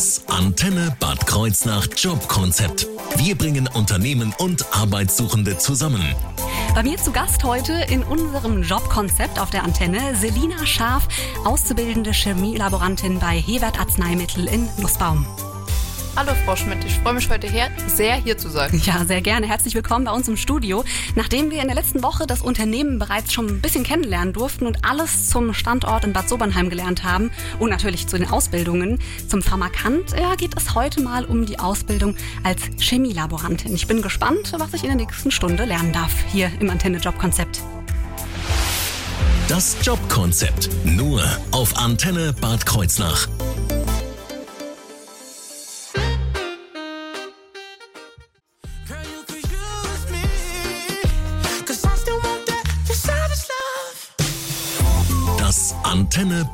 Das Antenne Bad Kreuznach Jobkonzept. Wir bringen Unternehmen und Arbeitssuchende zusammen. Bei mir zu Gast heute in unserem Jobkonzept auf der Antenne Selina Scharf, auszubildende Chemielaborantin bei Hewert Arzneimittel in Nussbaum. Hallo Frau Schmidt, ich freue mich heute her sehr hier zu sein. Ja, sehr gerne. Herzlich willkommen bei uns im Studio. Nachdem wir in der letzten Woche das Unternehmen bereits schon ein bisschen kennenlernen durften und alles zum Standort in Bad Sobernheim gelernt haben und natürlich zu den Ausbildungen zum Pharmakant, ja, geht es heute mal um die Ausbildung als Chemielaborantin. Ich bin gespannt, was ich in der nächsten Stunde lernen darf hier im Antenne Jobkonzept. Das Jobkonzept nur auf Antenne Bad Kreuznach.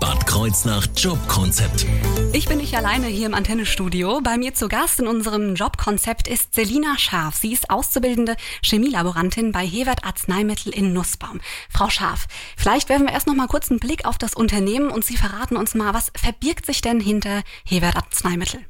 Bad Kreuznach Jobkonzept. Ich bin nicht alleine hier im Antennestudio. Bei mir zu Gast in unserem Jobkonzept ist Selina Scharf. Sie ist auszubildende Chemielaborantin bei Hewert Arzneimittel in Nussbaum. Frau Scharf, vielleicht werfen wir erst noch mal kurz einen Blick auf das Unternehmen und Sie verraten uns mal, was verbirgt sich denn hinter Hewert Arzneimittel?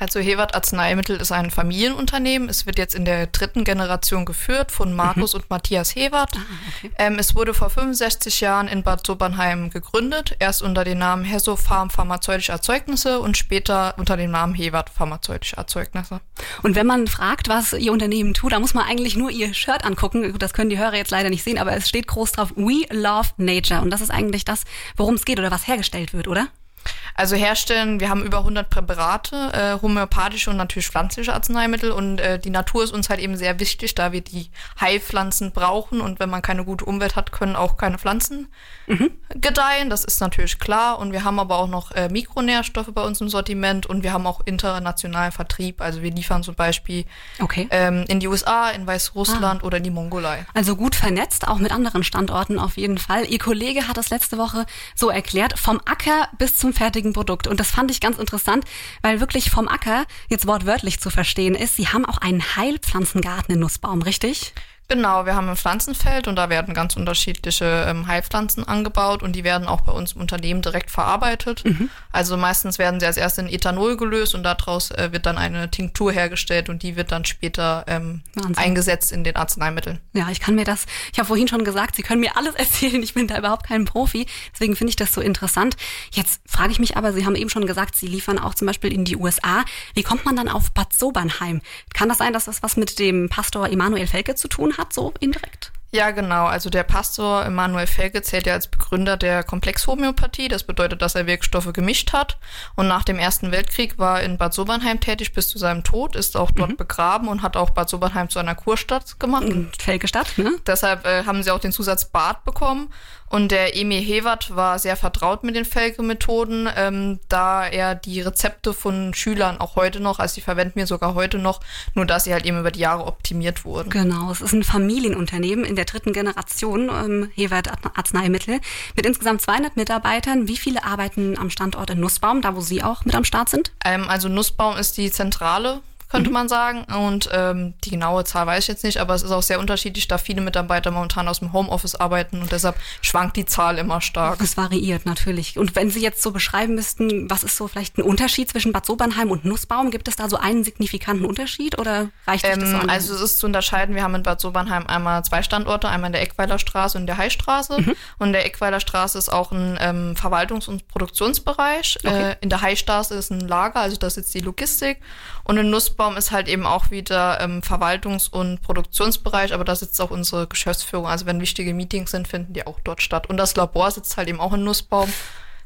Also Hewert Arzneimittel ist ein Familienunternehmen. Es wird jetzt in der dritten Generation geführt von Markus und Matthias Hewert. okay. ähm, es wurde vor 65 Jahren in Bad Sobernheim gegründet, erst unter dem Namen Hesso Farm Pharmazeutische Erzeugnisse und später unter dem Namen Hewert Pharmazeutische Erzeugnisse. Und wenn man fragt, was Ihr Unternehmen tut, da muss man eigentlich nur Ihr Shirt angucken. Das können die Hörer jetzt leider nicht sehen, aber es steht groß drauf, We Love Nature. Und das ist eigentlich das, worum es geht oder was hergestellt wird, oder? Also herstellen, wir haben über 100 Präparate, äh, homöopathische und natürlich pflanzliche Arzneimittel und äh, die Natur ist uns halt eben sehr wichtig, da wir die Heilpflanzen brauchen und wenn man keine gute Umwelt hat, können auch keine Pflanzen gedeihen, das ist natürlich klar und wir haben aber auch noch äh, Mikronährstoffe bei uns im Sortiment und wir haben auch internationalen Vertrieb, also wir liefern zum Beispiel Okay. ähm, in die USA, in Weißrussland oder in die Mongolei. Also gut vernetzt, auch mit anderen Standorten auf jeden Fall. Ihr Kollege hat das letzte Woche so erklärt, vom Acker bis zum fertigen Produkt. Und das fand ich ganz interessant, weil wirklich vom Acker jetzt wortwörtlich zu verstehen ist. Sie haben auch einen Heilpflanzengarten in Nussbaum, richtig? Genau, wir haben ein Pflanzenfeld und da werden ganz unterschiedliche ähm, Heilpflanzen angebaut und die werden auch bei uns im Unternehmen direkt verarbeitet. Also meistens werden sie als erst in Ethanol gelöst und daraus äh, wird dann eine Tinktur hergestellt und die wird dann später ähm, eingesetzt in den Arzneimitteln. Ja, ich kann mir das, ich habe vorhin schon gesagt, Sie können mir alles erzählen, ich bin da überhaupt kein Profi, deswegen finde ich das so interessant. Jetzt frage ich mich aber, Sie haben eben schon gesagt, Sie liefern auch zum Beispiel in die USA. Wie kommt man dann auf Bad Sobernheim? Kann das sein, dass das was mit dem Pastor Emanuel Felke zu tun hat, so indirekt? Ja, genau. Also der Pastor Emanuel Felge zählt ja als Begründer der Komplexhomöopathie. Das bedeutet, dass er Wirkstoffe gemischt hat. Und nach dem Ersten Weltkrieg war er in Bad Sobernheim tätig bis zu seinem Tod, ist auch dort begraben und hat auch Bad Sobernheim zu einer Kurstadt gemacht. Felke Stadt, ne? Deshalb äh, haben sie auch den Zusatz Bad bekommen. Und der Emil Hewert war sehr vertraut mit den Felge-Methoden, ähm, da er die Rezepte von Schülern auch heute noch, also die verwenden wir sogar heute noch, nur dass sie halt eben über die Jahre optimiert wurden. Genau, es ist ein Familienunternehmen in der dritten Generation, ähm, Hewert Arzneimittel, mit insgesamt 200 Mitarbeitern. Wie viele arbeiten am Standort in Nussbaum, da wo Sie auch mit am Start sind? Ähm, also Nussbaum ist die Zentrale, könnte man sagen. Und ähm, die genaue Zahl weiß ich jetzt nicht, aber es ist auch sehr unterschiedlich, da viele Mitarbeiter momentan aus dem Homeoffice arbeiten und deshalb schwankt die Zahl immer stark. Es variiert natürlich. Und wenn Sie jetzt so beschreiben müssten, was ist so vielleicht ein Unterschied zwischen Bad Sobernheim und Nussbaum? Gibt es da so einen signifikanten Unterschied oder reicht sich das so Ähm, also es ist zu unterscheiden, wir haben in Bad Sobernheim einmal zwei Standorte, einmal in der Eckweiler Straße und in der Heistraße. Und der Eckweiler Straße ist auch ein ähm, Verwaltungs- und Produktionsbereich. Okay. Äh, in der Heistraße ist ein Lager, also da sitzt die Logistik. Und in Nussbaum ist halt eben auch wieder ähm, Verwaltungs- und Produktionsbereich, aber da sitzt auch unsere Geschäftsführung. Also wenn wichtige Meetings sind, finden die auch dort statt. Und das Labor sitzt halt eben auch in Nussbaum.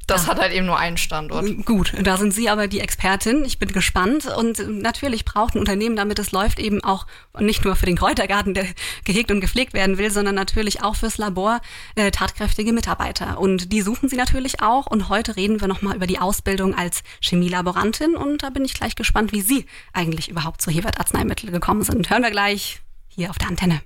Das Ah. hat halt eben nur einen Standort. Gut, da sind Sie aber die Expertin. Ich bin gespannt. Und natürlich braucht ein Unternehmen, damit es läuft, eben auch nicht nur für den Kräutergarten, der gehegt und gepflegt werden will, sondern natürlich auch fürs Labor äh, tatkräftige Mitarbeiter. Und die suchen Sie natürlich auch. Und heute reden wir nochmal über die Ausbildung als Chemielaborantin. Und da bin ich gleich gespannt, wie Sie eigentlich überhaupt zu Hewert Arzneimittel gekommen sind. Hören wir gleich hier auf der Antenne.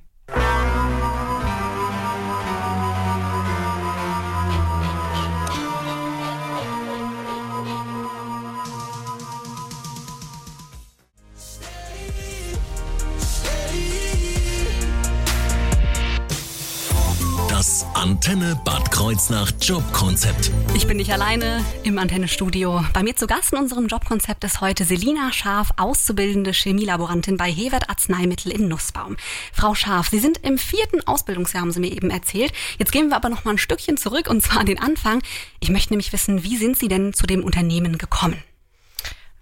Antenne Bad Kreuznach Jobkonzept. Ich bin nicht alleine im Antennestudio. Bei mir zu Gast in unserem Jobkonzept ist heute Selina Scharf, auszubildende Chemielaborantin bei Hewert Arzneimittel in Nussbaum. Frau Scharf, Sie sind im vierten Ausbildungsjahr, haben Sie mir eben erzählt. Jetzt gehen wir aber noch mal ein Stückchen zurück und zwar an den Anfang. Ich möchte nämlich wissen, wie sind Sie denn zu dem Unternehmen gekommen?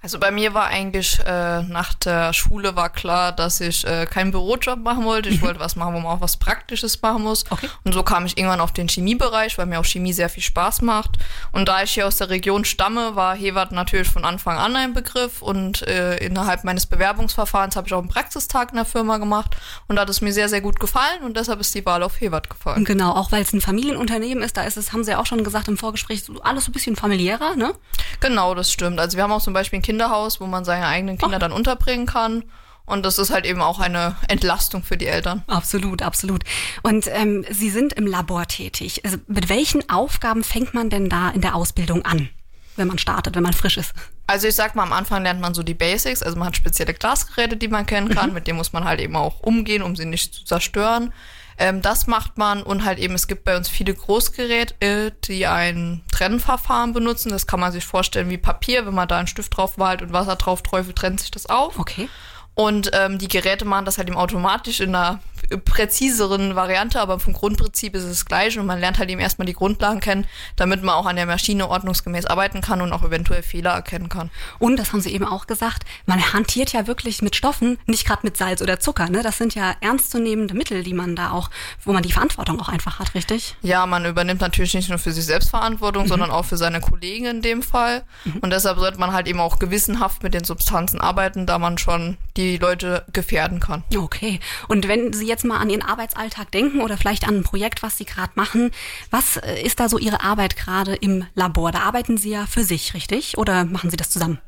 Also bei mir war eigentlich äh, nach der Schule war klar, dass ich äh, keinen Bürojob machen wollte. Ich wollte was machen, wo man auch was Praktisches machen muss. Okay. Und so kam ich irgendwann auf den Chemiebereich, weil mir auch Chemie sehr viel Spaß macht. Und da ich hier aus der Region stamme, war Hewart natürlich von Anfang an ein Begriff. Und äh, innerhalb meines Bewerbungsverfahrens habe ich auch einen Praxistag in der Firma gemacht. Und da hat es mir sehr, sehr gut gefallen. Und deshalb ist die Wahl auf Hewart gefallen. Genau, auch weil es ein Familienunternehmen ist, da ist es, haben Sie ja auch schon gesagt im Vorgespräch, alles so ein bisschen familiärer, ne? Genau, das stimmt. Also wir haben auch zum Beispiel ein Kinderhaus, wo man seine eigenen Kinder dann unterbringen kann. Und das ist halt eben auch eine Entlastung für die Eltern. Absolut, absolut. Und ähm, Sie sind im Labor tätig. Also mit welchen Aufgaben fängt man denn da in der Ausbildung an, wenn man startet, wenn man frisch ist? Also ich sag mal, am Anfang lernt man so die Basics. Also man hat spezielle Glasgeräte, die man kennen kann. Mit denen muss man halt eben auch umgehen, um sie nicht zu zerstören. Ähm, das macht man und halt eben, es gibt bei uns viele Großgeräte, die ein Trennverfahren benutzen. Das kann man sich vorstellen wie Papier. Wenn man da einen Stift drauf malt und Wasser drauf träufelt, trennt sich das auf. Okay. Und ähm, die Geräte machen das halt eben automatisch in einer präziseren Variante, aber vom Grundprinzip ist es das gleiche und man lernt halt eben erstmal die Grundlagen kennen, damit man auch an der Maschine ordnungsgemäß arbeiten kann und auch eventuell Fehler erkennen kann. Und das haben Sie eben auch gesagt, man hantiert ja wirklich mit Stoffen, nicht gerade mit Salz oder Zucker. Ne? Das sind ja ernstzunehmende Mittel, die man da auch, wo man die Verantwortung auch einfach hat, richtig? Ja, man übernimmt natürlich nicht nur für sich selbst Verantwortung, sondern auch für seine Kollegen in dem Fall. Und deshalb sollte man halt eben auch gewissenhaft mit den Substanzen arbeiten, da man schon die Leute gefährden kann. Okay. Und wenn Sie jetzt mal an Ihren Arbeitsalltag denken oder vielleicht an ein Projekt, was Sie gerade machen, was äh, ist da so Ihre Arbeit gerade im Labor? Da arbeiten Sie ja für sich, richtig? Oder machen Sie das zusammen?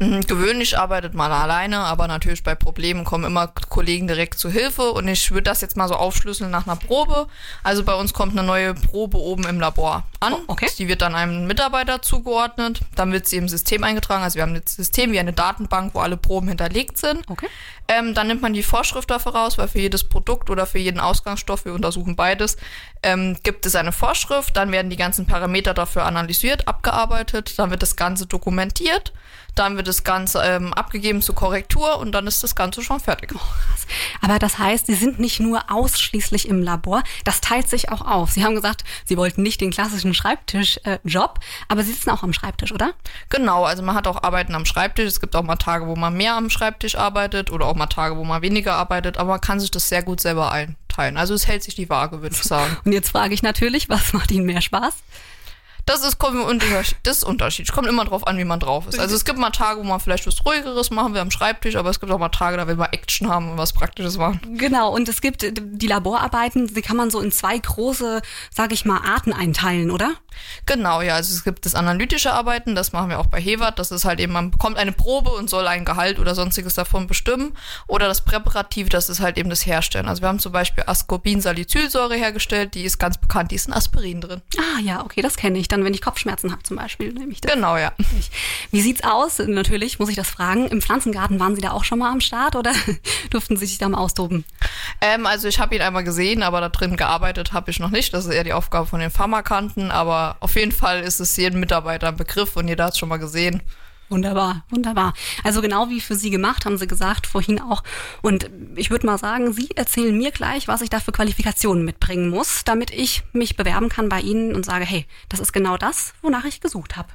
Mhm, Gewöhnlich arbeitet man alleine, aber natürlich bei Problemen kommen immer Kollegen direkt zu Hilfe und ich würde das jetzt mal so aufschlüsseln nach einer Probe. Also bei uns kommt eine neue Probe oben im Labor an. Oh, okay. Die wird dann einem Mitarbeiter zugeordnet. Dann wird sie im System eingetragen. Also wir haben ein System wie eine Datenbank, wo alle Proben hinterlegt sind. Okay. Ähm, dann nimmt man die Vorschrift dafür raus, weil für jedes Produkt oder für jeden Ausgangsstoff, wir untersuchen beides, ähm, gibt es eine Vorschrift. Dann werden die ganzen Parameter dafür analysiert, abgearbeitet. Dann wird das Ganze dokumentiert. Dann wird das Ganze ähm, abgegeben zur Korrektur und dann ist das Ganze schon fertig. Krass. Aber das heißt, Sie sind nicht nur ausschließlich im Labor, das teilt sich auch auf. Sie haben gesagt, Sie wollten nicht den klassischen Schreibtischjob, aber Sie sitzen auch am Schreibtisch, oder? Genau, also man hat auch Arbeiten am Schreibtisch. Es gibt auch mal Tage, wo man mehr am Schreibtisch arbeitet oder auch mal Tage, wo man weniger arbeitet, aber man kann sich das sehr gut selber einteilen. Also es hält sich die Waage, würde ich sagen. Und jetzt frage ich natürlich, was macht Ihnen mehr Spaß? Das ist, das ist Unterschied. Kommt immer drauf an, wie man drauf ist. Also es gibt mal Tage, wo man vielleicht was ruhigeres machen will am Schreibtisch, aber es gibt auch mal Tage, da will man Action haben und was Praktisches machen. Genau, und es gibt äh, die Laborarbeiten, die kann man so in zwei große, sage ich mal, Arten einteilen, oder? Genau, ja. Also es gibt das analytische Arbeiten, das machen wir auch bei Hewart. Das ist halt eben, man bekommt eine Probe und soll ein Gehalt oder sonstiges davon bestimmen. Oder das Präparativ, das ist halt eben das Herstellen. Also wir haben zum Beispiel Ascorbinsalicylsäure hergestellt, die ist ganz bekannt, die ist in Aspirin drin. Ah ja, okay, das kenne ich. Dann, wenn ich Kopfschmerzen habe zum Beispiel, nehme ich das. Genau, ja. Wie sieht's aus? Natürlich muss ich das fragen. Im Pflanzengarten waren Sie da auch schon mal am Start oder durften Sie sich da mal austoben? Ähm, also ich habe ihn einmal gesehen, aber da drin gearbeitet habe ich noch nicht. Das ist eher die Aufgabe von den Pharmakanten. Aber auf jeden Fall ist es jedem Mitarbeiter ein Begriff und jeder hat es schon mal gesehen. Wunderbar, wunderbar. Also genau wie für Sie gemacht, haben Sie gesagt, vorhin auch. Und ich würde mal sagen, Sie erzählen mir gleich, was ich da für Qualifikationen mitbringen muss, damit ich mich bewerben kann bei Ihnen und sage, hey, das ist genau das, wonach ich gesucht habe.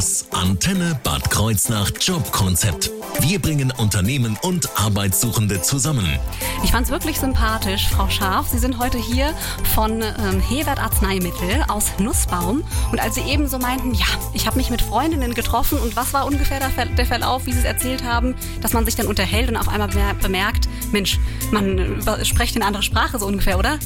Das Antenne Bad Kreuznach Jobkonzept. Wir bringen Unternehmen und Arbeitssuchende zusammen. Ich fand's wirklich sympathisch, Frau Scharf. Sie sind heute hier von ähm, Hewert Arzneimittel aus Nussbaum. Und als Sie eben so meinten, ja, ich habe mich mit Freundinnen getroffen und was war ungefähr der, der Verlauf, wie Sie es erzählt haben, dass man sich dann unterhält und auf einmal bemer- bemerkt, Mensch, man äh, spricht eine andere Sprache so ungefähr, oder?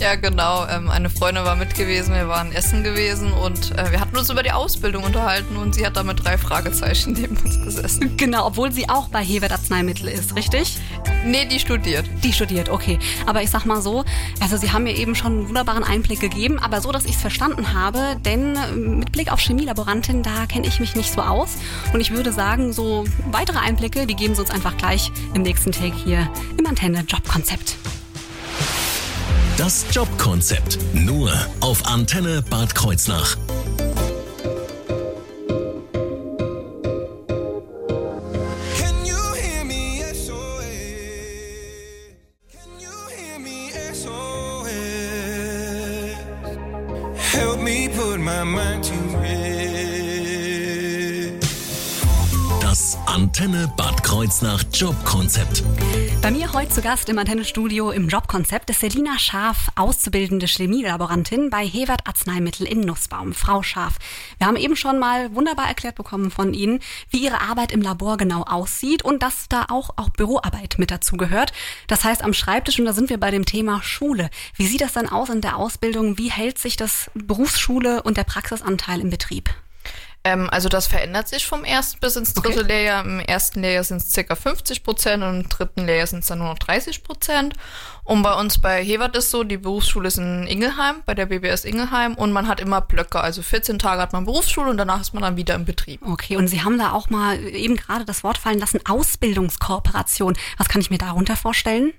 Ja, genau. Ähm, eine Freundin war mit gewesen, wir waren essen gewesen und äh, wir hatten uns über die Ausbildung unterhalten und sie hat da mit drei Fragezeichen neben uns gesessen. Genau, obwohl sie auch bei Hewert Arzneimittel ist, richtig? Nee, die studiert. Die studiert, okay. Aber ich sag mal so, also Sie haben mir eben schon einen wunderbaren Einblick gegeben, aber so, dass ich es verstanden habe, denn äh, mit Blick auf Chemielaborantin, da kenne ich mich nicht so aus. Und ich würde sagen, so weitere Einblicke, die geben Sie uns einfach gleich im nächsten Take hier im Antenne Jobkonzept. Das Jobkonzept. Nur auf Antenne Bad Kreuznach. Jobkonzept. Bei mir heute zu Gast im Antennestudio im Jobkonzept ist Selina Scharf, auszubildende Chemielaborantin bei Hewert Arzneimittel in Nussbaum. Frau Scharf, wir haben eben schon mal wunderbar erklärt bekommen von Ihnen, wie Ihre Arbeit im Labor genau aussieht und dass da auch, auch Büroarbeit mit dazu gehört. Das heißt am Schreibtisch und da sind wir bei dem Thema Schule. Wie sieht das dann aus in der Ausbildung? Wie hält sich das Berufsschule und der Praxisanteil im Betrieb? Ähm, also das verändert sich vom ersten bis ins dritte Okay. Lehrjahr. Im ersten Lehrjahr sind es ca. 50 Prozent und im dritten Lehrjahr sind es dann nur noch 30 Prozent. Und bei uns bei Hewert ist so, die Berufsschule ist in Ingelheim, bei der BBS Ingelheim und man hat immer Blöcke. Also 14 Tage hat man Berufsschule und danach ist man dann wieder im Betrieb. Okay, und Sie haben da auch mal eben gerade das Wort fallen lassen, Ausbildungskooperation. Was kann ich mir darunter vorstellen?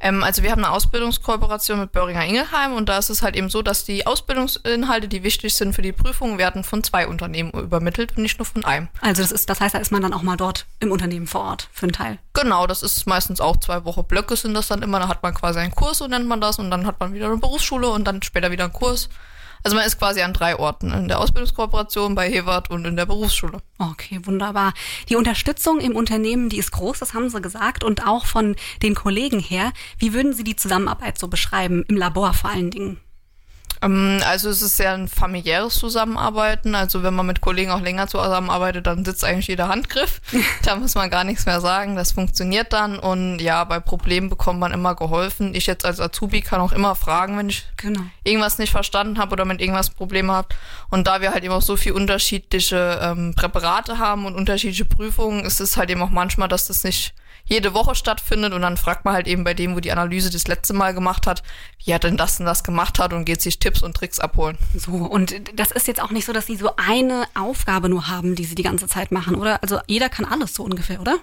Ähm, also wir haben eine Ausbildungskooperation mit Böhringer Ingelheim und da ist es halt eben so, dass die Ausbildungsinhalte, die wichtig sind für die Prüfung, werden von zwei Unternehmen übermittelt und nicht nur von einem. Also das ist, das heißt, da ist man dann auch mal dort im Unternehmen vor Ort für einen Teil. Genau, das ist meistens auch zwei Wochen Blöcke sind das dann immer. Da hat man quasi einen Kurs, so nennt man das, und dann hat man wieder eine Berufsschule und dann später wieder einen Kurs. Also man ist quasi an drei Orten, in der Ausbildungskooperation, bei Hewart und in der Berufsschule. Okay, wunderbar. Die Unterstützung im Unternehmen, die ist groß, das haben Sie gesagt, und auch von den Kollegen her. Wie würden Sie die Zusammenarbeit so beschreiben, im Labor vor allen Dingen? Ähm, also es ist sehr ein familiäres Zusammenarbeiten. Also wenn man mit Kollegen auch länger zusammenarbeitet, dann sitzt eigentlich jeder Handgriff. da muss man gar nichts mehr sagen. Das funktioniert dann. Und ja, bei Problemen bekommt man immer geholfen. Ich jetzt als Azubi kann auch immer fragen, wenn ich Genau. irgendwas nicht verstanden habe oder mit irgendwas Probleme habe. Und da wir halt eben auch so viel unterschiedliche ähm, Präparate haben und unterschiedliche Prüfungen, ist es halt eben auch manchmal, dass das nicht jede Woche stattfindet und dann fragt man halt eben bei dem, wo die Analyse das letzte Mal gemacht hat, wie er denn das und das gemacht hat und geht sich Tipps und Tricks abholen. So, und das ist jetzt auch nicht so, dass Sie so eine Aufgabe nur haben, die Sie die ganze Zeit machen, oder? Also jeder kann alles so ungefähr, oder?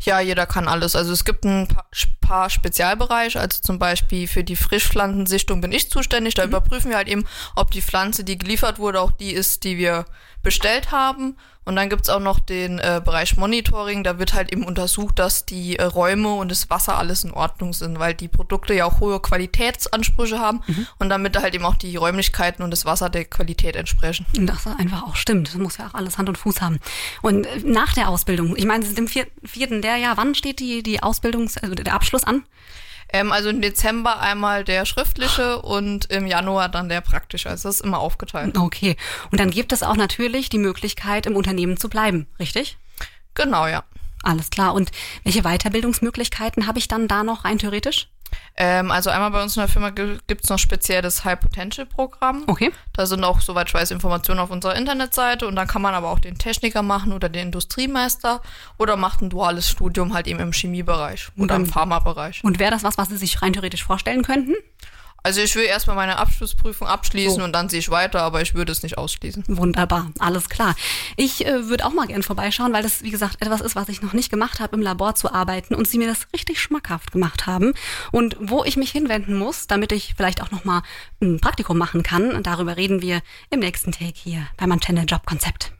Ja, jeder kann alles. Also es gibt ein paar, paar Spezialbereiche, also zum Beispiel für die Frischpflanzensichtung bin ich zuständig. Da überprüfen wir halt eben, ob die Pflanze, die geliefert wurde, auch die ist, die wir bestellt haben. Und dann gibt's auch noch den äh, Bereich Monitoring. Da wird halt eben untersucht, dass die äh, Räume und das Wasser alles in Ordnung sind, weil die Produkte ja auch hohe Qualitätsansprüche haben und damit halt eben auch die Räumlichkeiten und das Wasser der Qualität entsprechen. Das einfach auch stimmt. Das muss ja auch alles Hand und Fuß haben. Und äh, nach der Ausbildung, ich meine, Sie sind im vier- vierten Lehrjahr, wann steht die, die Ausbildungs-, also der Abschluss an? Ähm, also im Dezember einmal der schriftliche und im Januar dann der praktische. Also das ist immer aufgeteilt. Okay. Und dann gibt es auch natürlich die Möglichkeit, im Unternehmen zu bleiben, richtig? Genau, ja. Alles klar. Und welche Weiterbildungsmöglichkeiten habe ich dann da noch rein theoretisch? Ähm, also einmal bei uns in der Firma gi- gibt's noch speziell das High Potential Programm. Okay. Da sind auch, soweit ich weiß, Informationen auf unserer Internetseite und dann kann man aber auch den Techniker machen oder den Industriemeister oder macht ein duales Studium halt eben im Chemiebereich oder im Pharmabereich. Und wäre das was, was Sie sich rein theoretisch vorstellen könnten? Also ich will erstmal meine Abschlussprüfung abschließen So. und dann sehe ich weiter, aber ich würde es nicht ausschließen. Wunderbar, alles klar. Ich äh, würde auch mal gern vorbeischauen, weil das, wie gesagt, etwas ist, was ich noch nicht gemacht habe, im Labor zu arbeiten und sie mir das richtig schmackhaft gemacht haben. Und wo ich mich hinwenden muss, damit ich vielleicht auch noch mal ein Praktikum machen kann, und darüber reden wir im nächsten Take hier beim Antenne Job Konzept.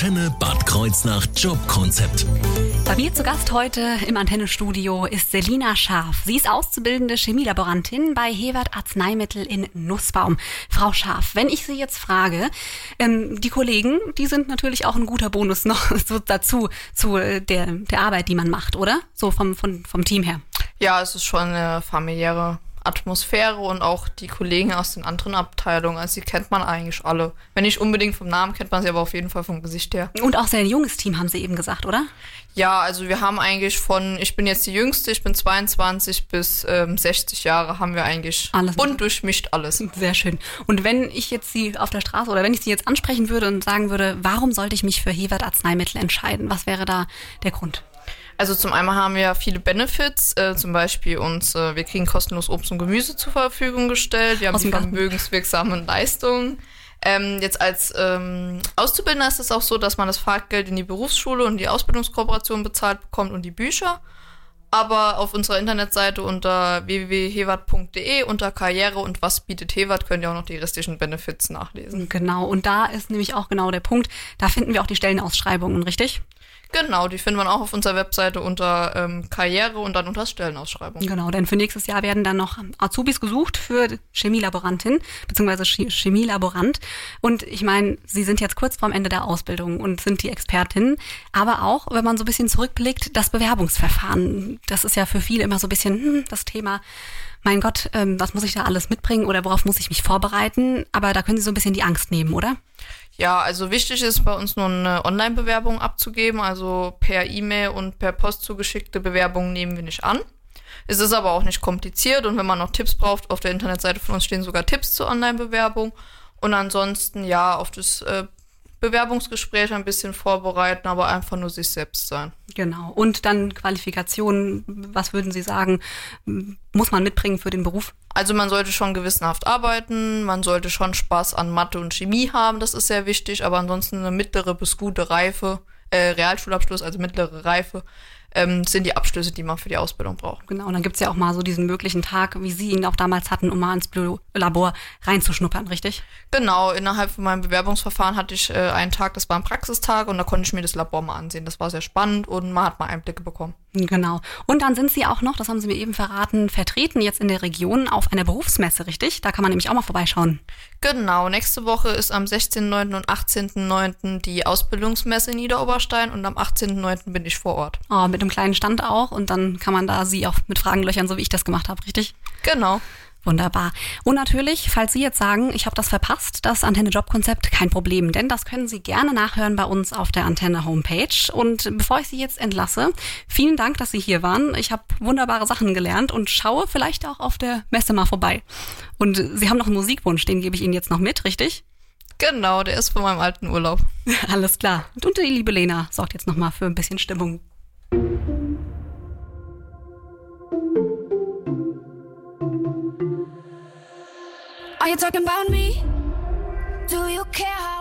Antenne Bad Kreuznach Jobkonzept. Bei mir zu Gast heute im Antennestudio ist Selina Scharf. Sie ist auszubildende Chemielaborantin bei Hewert Arzneimittel in Nussbaum. Frau Scharf, wenn ich Sie jetzt frage, ähm, die Kollegen, die sind natürlich auch ein guter Bonus noch so dazu zu äh, der, der Arbeit, die man macht, oder? So vom, vom, vom Team her. Ja, es ist schon eine familiäre Atmosphäre und auch die Kollegen aus den anderen Abteilungen. Also die kennt man eigentlich alle. Wenn nicht unbedingt vom Namen, kennt man sie aber auf jeden Fall vom Gesicht her. Und auch sehr ein junges Team, haben Sie eben gesagt, oder? Ja, also wir haben eigentlich von, ich bin jetzt die Jüngste, ich bin 22 bis ähm, 60 Jahre, haben wir eigentlich Alles bunt durchmischt alles. Sehr schön. Und wenn ich jetzt Sie auf der Straße oder wenn ich Sie jetzt ansprechen würde und sagen würde, warum sollte ich mich für Hewert Arzneimittel entscheiden? Was wäre da der Grund? Also zum einen haben wir viele Benefits, äh, zum Beispiel uns, äh, wir kriegen kostenlos Obst und Gemüse zur Verfügung gestellt, wir haben Aus die vermögenswirksamen Leistungen. Ähm, jetzt als ähm, Auszubildender ist es auch so, dass man das Fahrtgeld in die Berufsschule und die Ausbildungskooperation bezahlt bekommt und die Bücher. Aber auf unserer Internetseite unter www.hewart.de unter Karriere und was bietet Hewart könnt ihr auch noch die restlichen Benefits nachlesen. Genau. Und da ist nämlich auch genau der Punkt. Da finden wir auch die Stellenausschreibungen, richtig? Genau, die findet man auch auf unserer Webseite unter ähm, Karriere und dann unter Stellenausschreibung. Genau, denn für nächstes Jahr werden dann noch Azubis gesucht für Chemielaborantin Chi- Chemielaborant. Und ich meine, Sie sind jetzt kurz vorm Ende der Ausbildung und sind die Expertin. Aber auch, wenn man so ein bisschen zurückblickt, das Bewerbungsverfahren, das ist ja für viele immer so ein bisschen hm, das Thema. Mein Gott, ähm, was muss ich da alles mitbringen oder worauf muss ich mich vorbereiten? Aber da können Sie so ein bisschen die Angst nehmen, oder? Ja, also wichtig ist bei uns nur eine Online-Bewerbung abzugeben, also per E-Mail und per Post zugeschickte Bewerbungen nehmen wir nicht an. Es ist aber auch nicht kompliziert und wenn man noch Tipps braucht, auf der Internetseite von uns stehen sogar Tipps zur Online-Bewerbung. Und ansonsten ja, auf das äh, Bewerbungsgespräch ein bisschen vorbereiten, aber einfach nur sich selbst sein. Genau. Und dann Qualifikationen, was würden Sie sagen, muss man mitbringen für den Beruf? Also man sollte schon gewissenhaft arbeiten, man sollte schon Spaß an Mathe und Chemie haben, das ist sehr wichtig, aber ansonsten eine mittlere bis gute Reife, äh, Realschulabschluss, also mittlere Reife, ähm, sind die Abschlüsse, die man für die Ausbildung braucht. Genau, und dann gibt's ja auch mal so diesen möglichen Tag, wie Sie ihn auch damals hatten, um mal ins Blo- Labor reinzuschnuppern, richtig? Genau, innerhalb von meinem Bewerbungsverfahren hatte ich äh, einen Tag, das war ein Praxistag und da konnte ich mir das Labor mal ansehen. Das war sehr spannend und man hat mal Einblicke bekommen. Genau. Und dann sind Sie auch noch, das haben Sie mir eben verraten, vertreten jetzt in der Region auf einer Berufsmesse, richtig? Da kann man nämlich auch mal vorbeischauen. Genau, nächste Woche ist am 16.9. und 18.9. die Ausbildungsmesse in Niederoberstein und am 18.9. bin ich vor Ort. Oh, mit einem kleinen Stand auch und dann kann man da Sie auch mit Fragen löchern, so wie ich das gemacht habe, richtig? Genau. Wunderbar. Und natürlich, falls Sie jetzt sagen, ich habe das verpasst, das Antenne-Job-Konzept, kein Problem, denn das können Sie gerne nachhören bei uns auf der Antenne-Homepage. Und bevor ich Sie jetzt entlasse, vielen Dank, dass Sie hier waren. Ich habe wunderbare Sachen gelernt und schaue vielleicht auch auf der Messe mal vorbei. Und Sie haben noch einen Musikwunsch, den gebe ich Ihnen jetzt noch mit, richtig? Genau, der ist von meinem alten Urlaub. Alles klar. Und die liebe Lena sorgt jetzt nochmal für ein bisschen Stimmung. Are you talking about me? Do you care